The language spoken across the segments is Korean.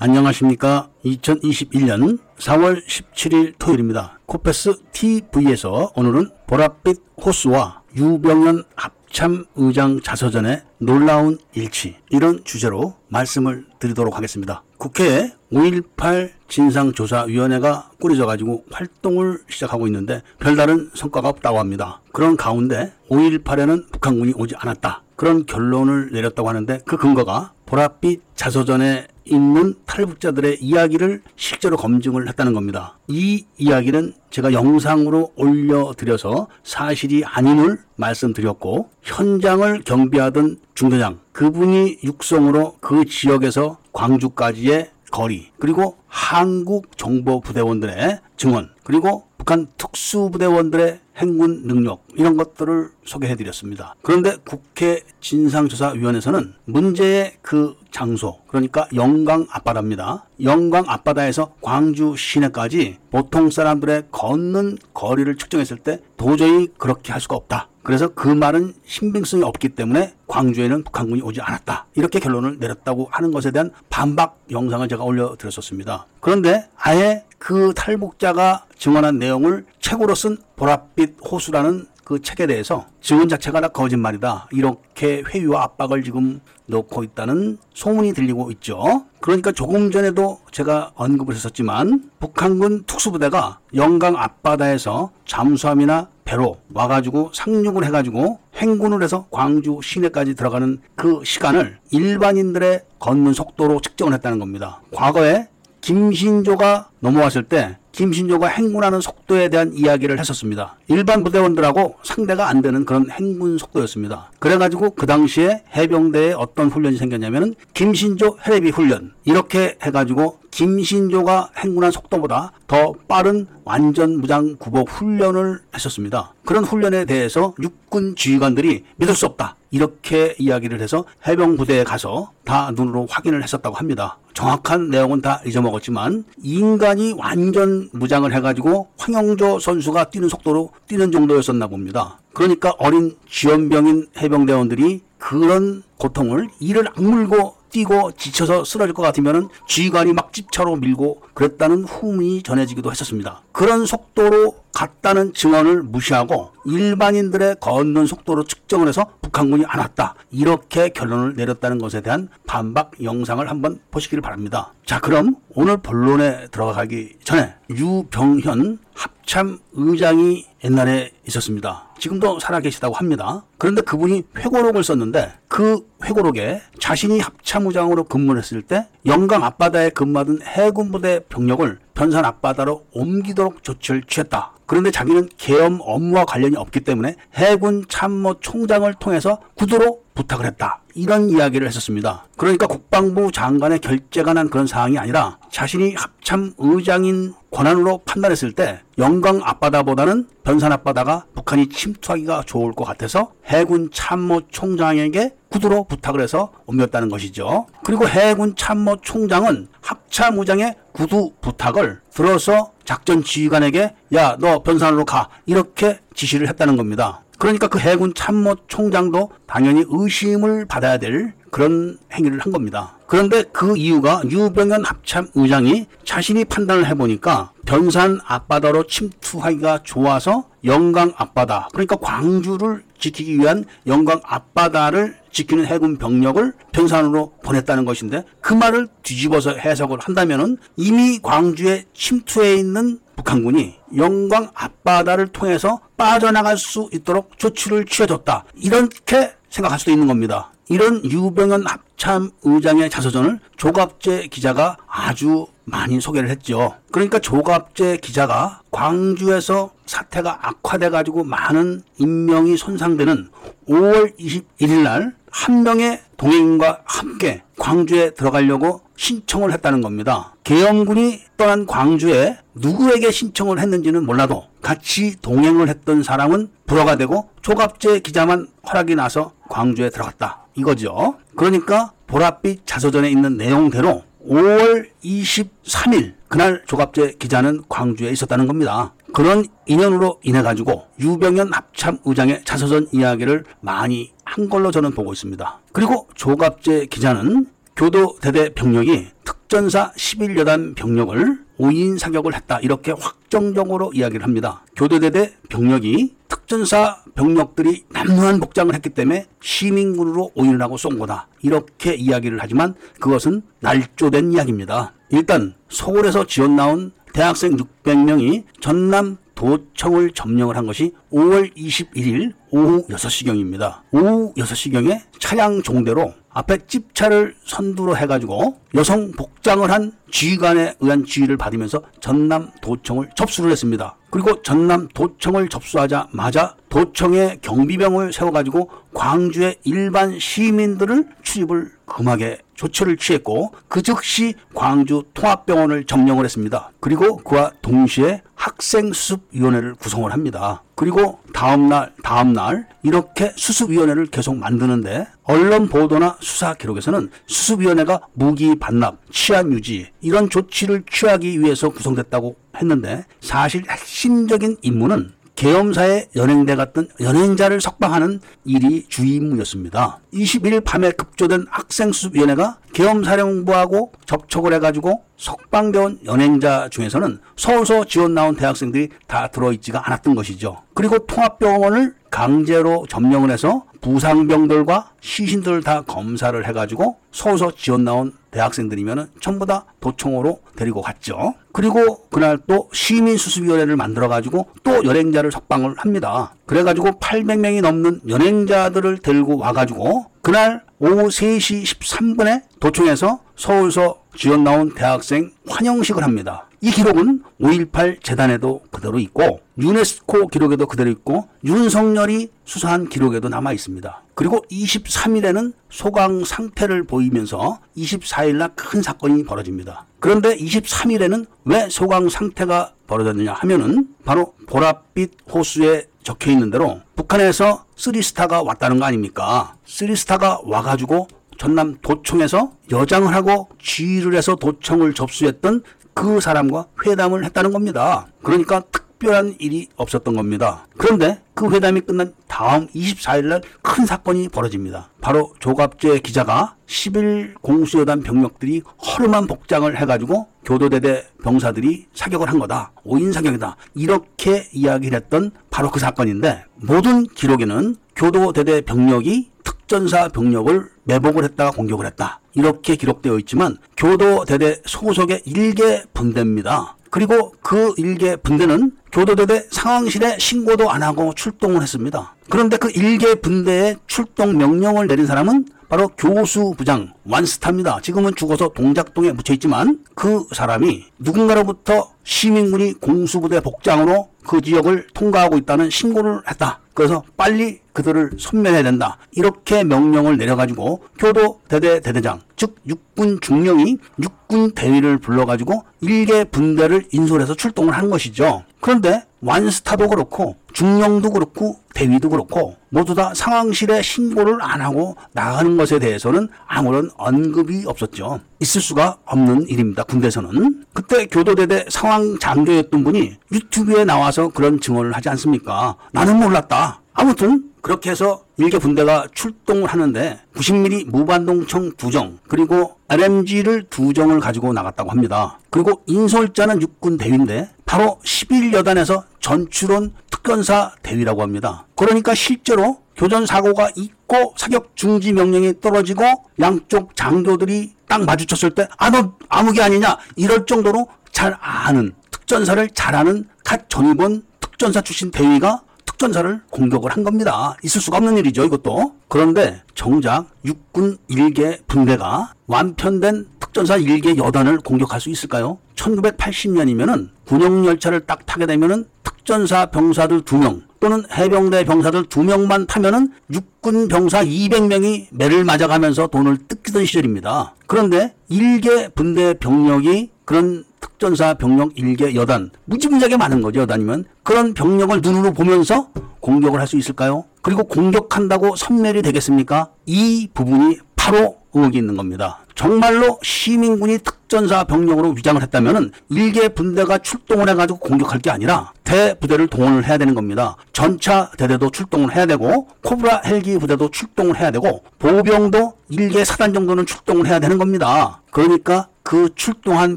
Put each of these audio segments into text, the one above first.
안녕하십니까. 2021년 4월 17일 토요일입니다. 코페스 TV에서 오늘은 보랏빛 호수와 유병현 합참 의장 자서전의 놀라운 일치 이런 주제로 말씀을 드리도록 하겠습니다. 국회에 5.18 진상조사위원회가 꾸려져 가지고 활동을 시작하고 있는데 별다른 성과가 없다고 합니다. 그런 가운데 5.18에는 북한군이 오지 않았다. 그런 결론을 내렸다고 하는데 그 근거가 보랏빛 자서전에 있는 탈북자들의 이야기를 실제로 검증을 했다는 겁니다. 이 이야기는 제가 영상으로 올려드려서 사실이 아님을 말씀드렸고 현장을 경비하던 중대장 그분이 육성으로 그 지역에서 광주까지의 거리 그리고 한국 정보부대원들의 증언 그리고 북한 특수부대원들의 행군 능력 이런 것들을 소개해 드렸습니다. 그런데 국회 진상조사위원회에서는 문제의 그 장소 그러니까 영광 앞바다입니다. 영광 앞바다에서 광주 시내까지 보통 사람들의 걷는 거리를 측정했을 때 도저히 그렇게 할 수가 없다. 그래서 그 말은 신빙성이 없기 때문에 광주에는 북한군이 오지 않았다. 이렇게 결론을 내렸다고 하는 것에 대한 반박 영상을 제가 올려드렸었습니다. 그런데 아예 그 탈북자가 증언한 내용을 책으로 쓴 보랏빛 호수라는 그 책에 대해서 증언 자체가 다 거짓말이다. 이렇게 회유와 압박을 지금 넣고 있다는 소문이 들리고 있죠. 그러니까 조금 전에도 제가 언급을 했었지만 북한군 특수부대가 영강 앞바다에서 잠수함이나 배로 와가지고 상륙을 해가지고 행군을 해서 광주 시내까지 들어가는 그 시간을 일반인들의 걷는 속도로 측정을 했다는 겁니다. 과거에 김신조가 넘어왔을 때 김신조가 행군하는 속도에 대한 이야기를 했었습니다. 일반 부대원들하고 상대가 안 되는 그런 행군 속도였습니다. 그래가지고 그 당시에 해병대에 어떤 훈련이 생겼냐면은 김신조 해레비 훈련 이렇게 해가지고 김신조가 행군한 속도보다 더 빠른 완전 무장 구복 훈련을 했었습니다. 그런 훈련에 대해서 육군 지휘관들이 믿을 수 없다. 이렇게 이야기를 해서 해병 부대에 가서 다 눈으로 확인을 했었다고 합니다. 정확한 내용은 다 잊어먹었지만 인간이 완전 무장을 해가지고 황영조 선수가 뛰는 속도로 뛰는 정도였었나 봅니다. 그러니까 어린 지원병인 해병대원들이 그런 고통을 이를 악물고 뛰고 지쳐서 쓰러질 것 같으면은 지휘관이 막 집차로 밀고 그랬다는 후문이 전해지기도 했었습니다. 그런 속도로 갔다는 증언을 무시하고 일반인들의 걷는 속도로 측정을 해서 북한군이 안 왔다. 이렇게 결론을 내렸다는 것에 대한 반박 영상을 한번 보시기를 바랍니다. 자, 그럼 오늘 본론에 들어가기 전에 유병현 합참 의장이 옛날에 있었습니다. 지금도 살아계시다고 합니다. 그런데 그분이 회고록을 썼는데 그 회고록에 자신이 합참의장으로 근무를 했을 때 영강 앞바다에 근무하던 해군부대 병력을 변산 앞바다로 옮기도록 조치를 취했다. 그런데 자기는 계엄 업무와 관련이 없기 때문에 해군 참모 총장을 통해서 구두로 부탁을 했다. 이런 이야기를 했었습니다. 그러니까 국방부 장관의 결재가 난 그런 사항이 아니라 자신이 합참 의장인 권한으로 판단했을 때 영광 앞바다보다는 변산 앞바다가 북한이 침투하기가 좋을 것 같아서 해군 참모 총장에게 구두로 부탁을 해서 옮겼다는 것이죠. 그리고 해군 참모 총장은 합참 의장의 구두 부탁을 들어서 작전 지휘관에게 야 너 변산으로 가 이렇게 지시를 했다는 겁니다. 그러니까 그 해군 참모 총장도 당연히 의심을 받아야 될 그런 행위를 한 겁니다. 그런데 그 이유가 유병현 합참 의장이 자신이 판단을 해보니까 변산 앞바다로 침투하기가 좋아서 영강 앞바다 그러니까 광주를 지키기 위한 영강 앞바다를 지키는 해군 병력을 변산으로 보냈다는 것인데 그 말을 뒤집어서 해석을 한다면은 이미 광주에 침투해 있는 북한군이 영광 앞바다를 통해서 빠져나갈 수 있도록 조치를 취해줬다. 이렇게 생각할 수도 있는 겁니다. 이런 유병현 합참 의장의 자서전을 조갑재 기자가 아주 많이 소개를 했죠. 그러니까 조갑재 기자가 광주에서 사태가 악화돼 가지고 많은 인명이 손상되는 5월 21일 날 한 명의 동행인과 함께 광주에 들어가려고 신청을 했다는 겁니다. 계엄군이 떠난 광주에 누구에게 신청을 했는지는 몰라도 같이 동행을 했던 사람은 불어가 되고 조갑재 기자만 허락이 나서 광주에 들어갔다. 이거죠. 그러니까 보랏빛 자서전에 있는 내용대로 5월 23일 그날 조갑재 기자는 광주에 있었다는 겁니다. 그런 인연으로 인해 가지고 유병현 합참 의장의 자서전 이야기를 많이 한 걸로 저는 보고 있습니다. 그리고 조갑재 기자는 교도대대 병력이 특전사 11여단 병력을 5인 사격을 했다. 이렇게 확정적으로 이야기를 합니다. 교도대대 병력이 특전사 병력들이 남루한 복장을 했기 때문에 시민군으로 오인을 하고 쏜 거다. 이렇게 이야기를 하지만 그것은 날조된 이야기입니다. 일단 서울에서 지원 나온 대학생 600명이 전남 도청을 점령을 한 것이 5월 21일 오후 6시경입니다. 오후 6시경에 차량 종대로 앞에 집차를 선두로 해가지고 여성 복장을 한 지휘관에 의한 지휘를 받으면서 전남 도청을 접수를 했습니다. 그리고 전남 도청을 접수하자마자 도청에 경비병을 세워가지고 광주의 일반 시민들을 출입을 금하게 조처를 취했고 그 즉시 광주 통합병원을 점령을 했습니다. 그리고 그와 동시에 학생 수습위원회를 구성을 합니다. 그리고 다음날 다음날 이렇게 수습위원회를 계속 만드는데 언론 보도나 수사 기록에서는 수습위원회가 무기 반납, 치안 유지 이런 조치를 취하기 위해서 구성됐다고 했는데 사실 핵심적인 임무는 계엄사의 연행대 같은 연행자를 석방하는 일이 주임무였습니다. 21일 밤에 급조된 학생수습위원회가 계엄사령부하고 접촉을 해가지고 석방되온 연행자 중에서는 서울서 지원 나온 대학생들이 다 들어있지가 않았던 것이죠. 그리고 통합병원을 강제로 점령을 해서 부상병들과 시신들을 다 검사를 해가지고 서울서 지원 나온 대학생들이면 전부 다 도청으로 데리고 갔죠. 그리고 그날 또 시민수습위원회를 만들어가지고 또 연행자를 석방을 합니다. 그래가지고 800명이 넘는 연행자들을 데리고 와가지고 그날 오후 3시 13분에 도청에서 서울서 지원 나온 대학생 환영식을 합니다. 이 기록은 5.18 재단에도 그대로 있고 유네스코 기록에도 그대로 있고 윤석열이 수사한 기록에도 남아 있습니다. 그리고 23일에는 소강 상태를 보이면서 24일날 큰 사건이 벌어집니다. 그런데 23일에는 왜 소강 상태가 벌어졌느냐 하면은 바로 보랏빛 호수에 적혀 있는 대로 북한에서 쓰리스타가 왔다는 거 아닙니까? 쓰리스타가 와가지고 전남 도청에서 여장을 하고 지휘를 해서 도청을 접수했던 그 사람과 회담을 했다는 겁니다. 그러니까 특별한 일이 없었던 겁니다. 그런데 그 회담이 끝난 다음 24일 날 큰 사건이 벌어집니다. 바로 조갑재 기자가 10일 공수여단 병력들이 허름한 복장을 해가지고 교도대대 병사들이 사격을 한 거다. 5인 사격이다. 이렇게 이야기를 했던 바로 그 사건인데 모든 기록에는 교도대대 병력이 특 전사 병력을 매복을 했다가 공격을 했다. 이렇게 기록되어 있지만 교도대대 소속의 일개 분대입니다. 그리고 그 일개 분대는 교도대대 상황실에 신고도 안 하고 출동을 했습니다. 그런데 그 일개 분대의 출동 명령을 내린 사람은 바로 교수부장 완스타입니다. 지금은 죽어서 동작동에 묻혀 있지만 그 사람이 누군가로부터 시민군이 공수부대 복장으로 그 지역을 통과하고 있다는 신고를 했다. 그래서 빨리 그들을 섬멸해야 된다. 이렇게 명령을 내려가지고 교도 대대 대대장, 즉 육군 중령이 육군 대위를 불러가지고 일개 분대를 인솔해서 출동을 한 것이죠. 그런데 완스타도 그렇고 중령도 그렇고 대위도 그렇고 모두 다 상황실에 신고를 안 하고 나가는 것에 대해서는 아무런 언급이 없었죠. 있을 수가 없는 일입니다. 군대에서는. 그때 교도대대 상황 장교였던 분이 유튜브에 나와서 그런 증언을 하지 않습니까? 나는 몰랐다. 아무튼 그렇게 해서 일개 분대가 출동을 하는데 90mm 무반동총 두 정 그리고 LMG를 두 정을 가지고 나갔다고 합니다. 그리고 인솔자는 육군 대위인데 바로 11여단에서 전출원 특전사 대위라고 합니다. 그러니까 실제로 교전 사고가 있고 사격 중지 명령이 떨어지고 양쪽 장교들이 딱 마주쳤을 때 아 너 아무개 아니냐 이럴 정도로 잘 아는 특전사를 잘 아는 갓 전입원 특전사 출신 대위가 특전사를 공격을 한 겁니다. 있을 수가 없는 일이죠, 이것도. 그런데 정작 육군 1개 분대가 완편된 특전사 1개 여단을 공격할 수 있을까요? 1980년이면은 군용열차를 딱 타게 되면은 특전사 병사들 2명 또는 해병대 병사들 2명만 타면은 육군 병사 200명이 매를 맞아가면서 돈을 뜯기던 시절입니다. 그런데 1개 분대 병력이 그런 특전사 병력 1개 여단 무지무지하게 많은 거죠 여단이면 그런 병력을 눈으로 보면서 공격을 할 수 있을까요? 그리고 공격한다고 선멸이 되겠습니까? 이 부분이 바로 의혹이 있는 겁니다. 정말로 시민군이 특전사 병력으로 위장을 했다면은 일개 분대가 출동을 해가지고 공격할 게 아니라 대부대를 동원을 해야 되는 겁니다. 전차 대대도 출동을 해야 되고 코브라 헬기 부대도 출동을 해야 되고 보병도 일개 사단 정도는 출동을 해야 되는 겁니다. 그러니까 그 출동한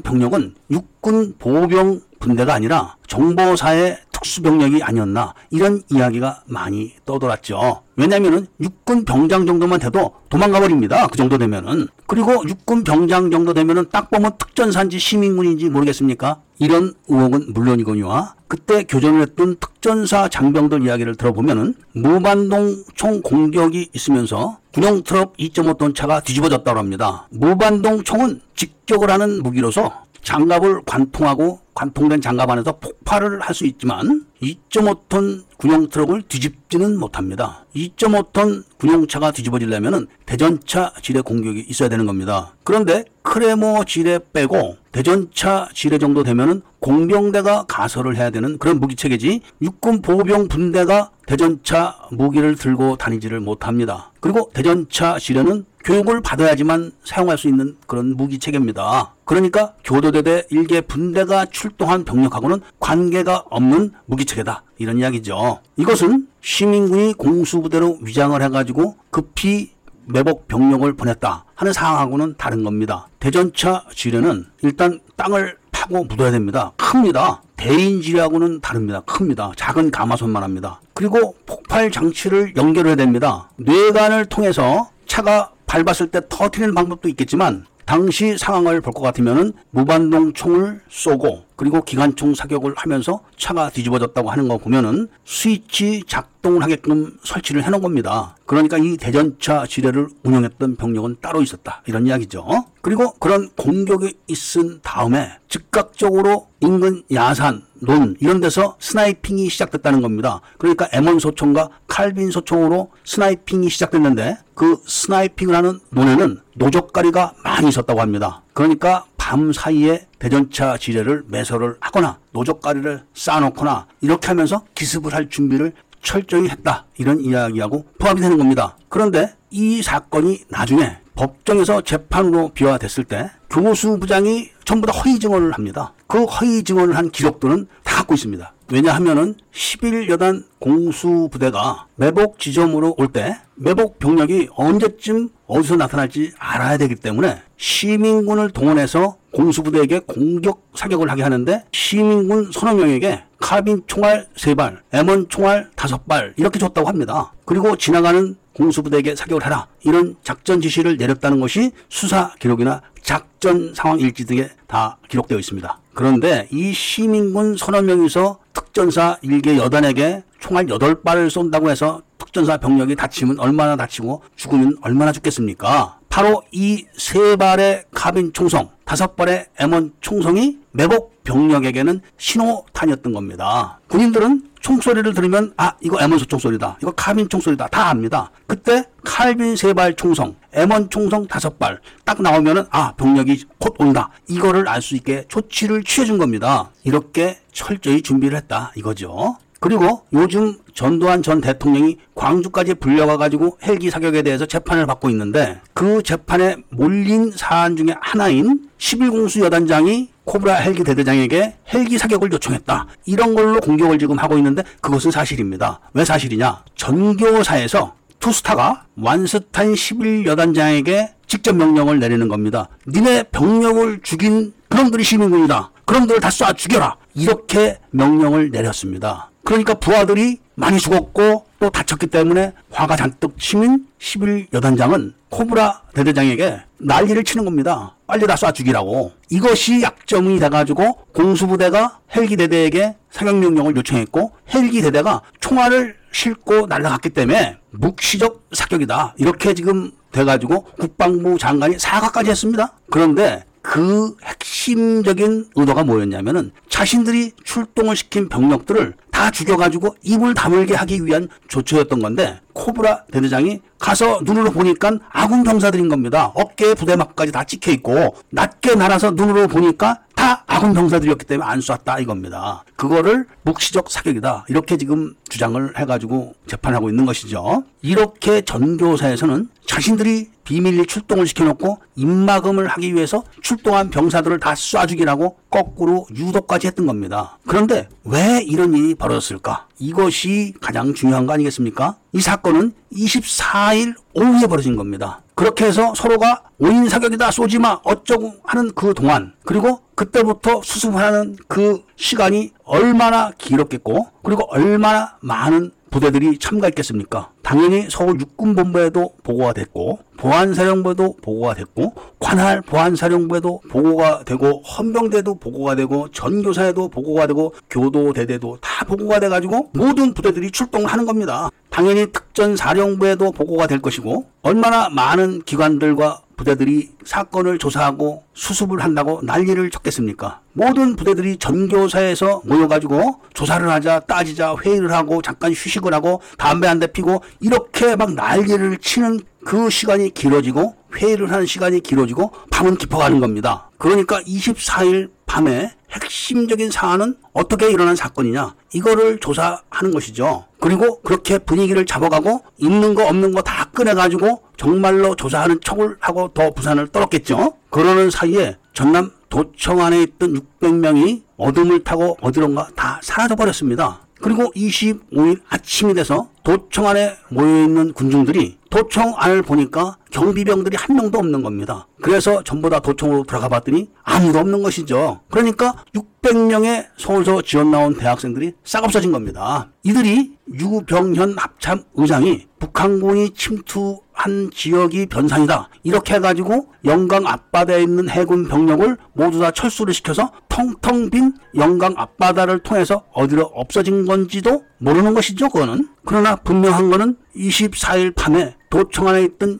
병력은 육군 보병 분대가 아니라 정보사의 특수 병력이 아니었나 이런 이야기가 많이 떠돌았죠. 왜냐하면 육군 병장 정도만 돼도 도망가 버립니다. 그 정도 되면은 그리고 육군 병장 정도 되면은 딱 보면 특전사인지 시민군인지 모르겠습니까? 이런 의혹은 물론이거니와 그때 교전을 했던 특전사 장병들 이야기를 들어보면은 무반동 총 공격이 있으면서 군용 트럭 2.5톤 차가 뒤집어졌다고 합니다. 무반동 총은 직격을 하는 무기로서 장갑을 관통하고 관통된 장갑 안에서 폭발을 할 수 있지만 2.5톤 군용 트럭을 뒤집지는 못합니다. 2.5톤 군용차가 뒤집어지려면 대전차 지뢰 공격이 있어야 되는 겁니다. 그런데 크레모 지뢰 빼고 대전차 지뢰 정도 되면은 공병대가 가설을 해야 되는 그런 무기 체계지 육군 보병 분대가 대전차 무기를 들고 다니지를 못합니다. 그리고 대전차 지뢰는 교육을 받아야지만 사용할 수 있는 그런 무기 체계입니다. 그러니까 교도대대 일개 분대가 출동한 병력하고는 관계가 없는 무기 체계다. 이런 이야기죠. 이것은 시민군이 공수부대로 위장을 해가지고 급히 매복 병력을 보냈다 하는 상황하고는 다른 겁니다. 대전차 지뢰는 일단 땅을 파고 묻어야 됩니다. 큽니다. 대인지뢰하고는 다릅니다. 큽니다. 작은 가마손만 합니다. 그리고 폭발 장치를 연결해야 됩니다. 뇌관을 통해서 차가 밟았을 때 터트리는 방법도 있겠지만 당시 상황을 볼 것 같으면은 무반동 총을 쏘고 그리고 기관총 사격을 하면서 차가 뒤집어졌다고 하는 거 보면은 스위치 작동을 하게끔 설치를 해놓은 겁니다. 그러니까 이 대전차 지뢰를 운영했던 병력은 따로 있었다 이런 이야기죠. 그리고 그런 공격이 있은 다음에 즉각적으로 인근 야산, 논 이런 데서 sniping이 시작됐다는 겁니다. 그러니까 M1 소총과 칼빈 소총으로 sniping이 시작됐는데 그 sniping을 하는 논에는 노적가리가 많이 있었다고 합니다. 그러니까 밤 사이에 대전차 지뢰를 매설을 하거나 노적가리를 쌓아놓거나 이렇게 하면서 기습을 할 준비를 철저히 했다. 이런 이야기하고 포함이 되는 겁니다. 그런데 이 사건이 나중에 법정에서 재판으로 비화됐을 때 교수 부장이 전부 다 허위 증언을 합니다. 그 허위 증언을 한 기록들은 다 갖고 있습니다. 왜냐하면은 11여단 공수부대가 매복 지점으로 올 때 매복 병력이 언제쯤 어디서 나타날지 알아야 되기 때문에 시민군을 동원해서 공수부대에게 공격 사격을 하게 하는데 시민군 서너 명에게 카빈 총알 3발, M1 총알 5발 이렇게 줬다고 합니다. 그리고 지나가는 공수부대에게 사격을 해라. 이런 작전 지시를 내렸다는 것이 수사 기록이나 작전 상황 일지 등에 다 기록되어 있습니다. 그런데 이 시민군 서너 명이서 특전사 일개 여단에게 총알 8발을 쏜다고 해서 특전사 병력이 다치면 얼마나 다치고 죽으면 얼마나 죽겠습니까? 바로 이 세 발의 카빈 총성, 다섯 발의 M1 총성이 매복 병력에게는 신호탄이었던 겁니다. 군인들은 총소리를 들으면 아 이거 M1 총소리다. 이거 카빈 총소리다. 다 압니다. 그때 칼빈 세 발 총성 M1 총성 다섯 발 딱 나오면은 아 병력이 곧 온다. 이거를 알 수 있게 조치를 취해 준 겁니다. 이렇게 철저히 준비를 했다. 이거죠. 그리고 요즘 전두환 전 대통령이 광주까지 불려가가지고 헬기 사격에 대해서 재판을 받고 있는데 그 재판에 몰린 사안 중에 하나인 11공수 여단장이 코브라 헬기 대대장에게 헬기 사격을 요청했다. 이런 걸로 공격을 지금 하고 있는데 그것은 사실입니다. 왜 사실이냐? 전교사에서 투스타가 완스탄 11여단장에게 직접 명령을 내리는 겁니다. 니네 병력을 죽인 그놈들이 시민군이다. 그놈들을 다 쏴 죽여라. 이렇게 명령을 내렸습니다. 그러니까 부하들이 많이 죽었고 또 다쳤기 때문에 화가 잔뜩 치민 11여단장은 코브라 대대장에게 난리를 치는 겁니다. 빨리 다 쏴 죽이라고. 이것이 약점이 돼가지고 공수부대가 헬기 대대에게 사격 명령을 요청했고 헬기 대대가 총알을 싣고 날아갔기 때문에 묵시적 사격이다. 이렇게 지금 돼가지고 국방부 장관이 사과까지 했습니다. 그런데 그 핵심적인 의도가 뭐였냐면은 자신들이 출동을 시킨 병력들을 다 죽여가지고 입을 다물게 하기 위한 조처였던 건데 코브라 대대장이 가서 눈으로 보니까 아군 병사들인 겁니다. 어깨에 부대막까지 다 찍혀 있고 낮게 날아서 눈으로 보니까 다다 아군 병사들이었기 때문에 안 쐈다 이겁니다. 그거를 묵시적 사격이다 이렇게 지금 주장을 해가지고 재판하고 있는 것이죠. 이렇게 전교사에서는 자신들이 비밀리 출동을 시켜놓고 입막음을 하기 위해서 출동한 병사들을 다 쏴 죽이라고 거꾸로 유도까지 했던 겁니다. 그런데 왜 이런 일이 벌어졌을까? 이것이 가장 중요한 거 아니겠습니까? 이 사건은 24일 오후에 벌어진 겁니다. 그렇게 해서 서로가 오인 사격이다 쏘지 마 어쩌고 하는 그 동안 그리고 그때부터 수습하는 그 시간이 얼마나 길었겠고 그리고 얼마나 많은 부대들이 참가했겠습니까? 당연히 서울 육군본부에도 보고가 됐고 보안사령부에도 보고가 됐고 관할 보안사령부에도 보고가 되고 헌병대도 보고가 되고 전교사에도 보고가 되고 교도대대도 다 보고가 돼가지고 모든 부대들이 출동을 하는 겁니다. 당연히 특전사령부에도 보고가 될 것이고 얼마나 많은 기관들과 부대들이 사건을 조사하고 수습을 한다고 난리를 쳤겠습니까? 모든 부대들이 전교사에서 모여가지고 조사를 하자, 따지자, 회의를 하고 잠깐 휴식을 하고 담배 한 대 피고 이렇게 막 난리를 치는 그 시간이 길어지고 회의를 하는 시간이 길어지고 밤은 깊어가는 겁니다. 그러니까 24일 밤에 핵심적인 사안은 어떻게 일어난 사건이냐 이거를 조사하는 것이죠. 그리고 그렇게 분위기를 잡아가고 있는 거 없는 거 다 꺼내가지고 정말로 조사하는 척을 하고 더 부산을 떨었겠죠. 그러는 사이에 전남 도청 안에 있던 600명이 어둠을 타고 어디론가 다 사라져 버렸습니다. 그리고 25일 아침이 돼서 도청 안에 모여있는 군중들이 도청 안을 보니까 경비병들이 한 명도 없는 겁니다. 그래서 전부 다 도청으로 들어가 봤더니 아무도 없는 것이죠. 그러니까 600명의 서울서 지원 나온 대학생들이 싹 없어진 겁니다. 이들이 유병현 합참 의장이 북한군이 침투 한 지역이 변산이다. 이렇게 해가지고 영강 앞바다에 있는 해군 병력을 모두 다 철수를 시켜서 텅텅 빈 영강 앞바다를 통해서 어디로 없어진 건지도 모르는 것이죠, 그거는. 그러나 분명한 거는 24일 밤에 도청 안에 있던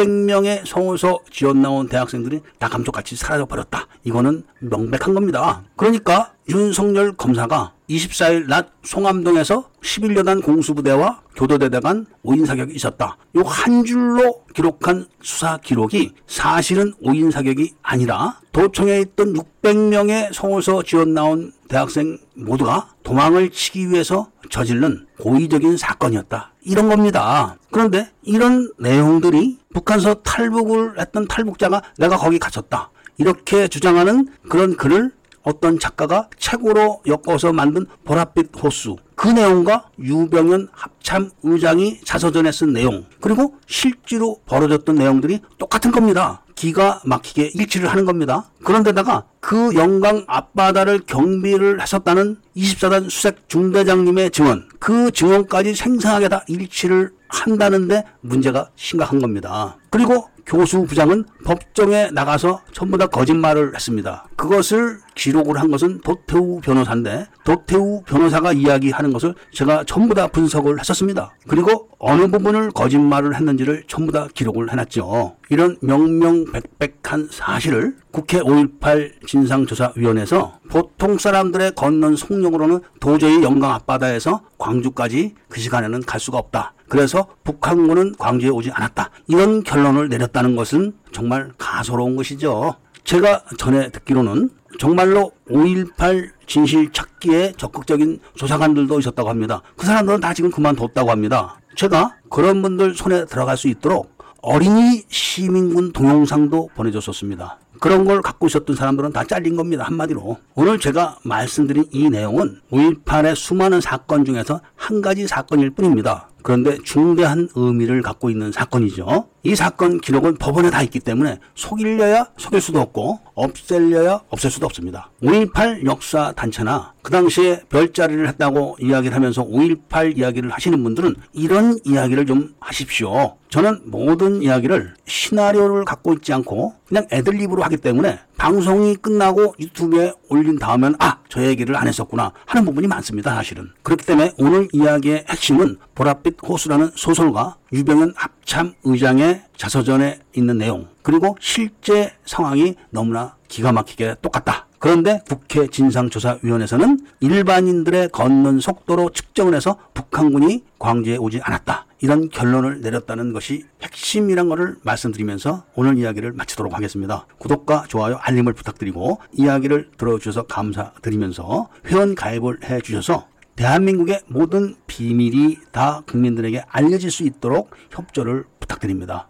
600명의 성호서 지원 나온 대학생들이 다 감쪽같이 사라져 버렸다. 이거는 명백한 겁니다. 그러니까 윤석열 검사가 24일 낮 송암동에서 11여단 공수부대와 교도대대 간 오인 사격이 있었다. 요 한 줄로 기록한 수사 기록이 사실은 오인 사격이 아니라 도청에 있던 600명의 성호서 지원 나온 대학생 모두가 도망을 치기 위해서 저지른 고의적인 사건이었다. 이런 겁니다. 그런데 이런 내용들이 북한서 탈북을 했던 탈북자가 내가 거기 갇혔다. 이렇게 주장하는 그런 글을 어떤 작가가 책으로 엮어서 만든 보랏빛 호수 그 내용과 유병현 합참 의장이 자서전에 쓴 내용 그리고 실제로 벌어졌던 내용들이 똑같은 겁니다. 기가 막히게 일치를 하는 겁니다. 그런데다가 그 영광 앞바다를 경비를 하셨다는 24단 수색 중대장님의 증언 그 증언까지 생생하게 다 일치를 한다는데 문제가 심각한 겁니다. 그리고 교수 부장은 법정에 나가서 전부 다 거짓말을 했습니다. 그것을 기록을 한 것은 도태우 변호사인데 도태우 변호사가 이야기하는 것을 제가 전부 다 분석을 했었습니다. 그리고 어느 부분을 거짓말을 했는지를 전부 다 기록을 해놨죠. 이런 명명백백한 사실을 국회 5.18 진상조사위원회에서 보통 사람들의 걷는 속력으로는 도저히 영광 앞바다에서 광주까지 그 시간에는 갈 수가 없다. 그래서 북한군은 광주에 오지 않았다. 이런 결 론을 내렸다는 것은 정말 가소로운 것이죠. 제가 전에 듣기로는 정말로 5.18 진실 찾기에 적극적인 조사관들도 있었다고 합니다. 그 사람들은 다 지금 그만뒀다고 합니다. 제가 그런 분들 손에 들어갈 수 있도록 어린이 시민군 동영상도 보내줬었습니다. 그런 걸 갖고 있었던 사람들은 다 잘린 겁니다. 한마디로. 오늘 제가 말씀드린 이 내용은 5.18의 수많은 사건 중에서 한 가지 사건일 뿐입니다. 그런데 중대한 의미를 갖고 있는 사건이죠. 이 사건 기록은 법원에 다 있기 때문에 속일려야 속일 수도 없고 없앨려야 없앨 수도 없습니다. 5.18 역사 단체나 그 당시에 별자리를 했다고 이야기를 하면서 5.18 이야기를 하시는 분들은 이런 이야기를 좀 하십시오. 저는 모든 이야기를 시나리오를 갖고 있지 않고 그냥 애들립으로 하기 때문에 방송이 끝나고 유튜브에 올린 다음엔 아, 저 얘기를 안 했었구나 하는 부분이 많습니다, 사실은. 그렇기 때문에 오늘 이야기의 핵심은 보랏빛 호수라는 소설과 유병현 합참 의장의 자서전에 있는 내용 그리고 실제 상황이 너무나 기가 막히게 똑같다. 그런데 국회 진상조사위원회에서는 일반인들의 걷는 속도로 측정을 해서 북한군이 광주에 오지 않았다. 이런 결론을 내렸다는 것이 핵심이란 것을 말씀드리면서 오늘 이야기를 마치도록 하겠습니다. 구독과 좋아요, 알림을 부탁드리고 이야기를 들어주셔서 감사드리면서 회원 가입을 해 주셔서 대한민국의 모든 비밀이 다 국민들에게 알려질 수 있도록 협조를 부탁드립니다.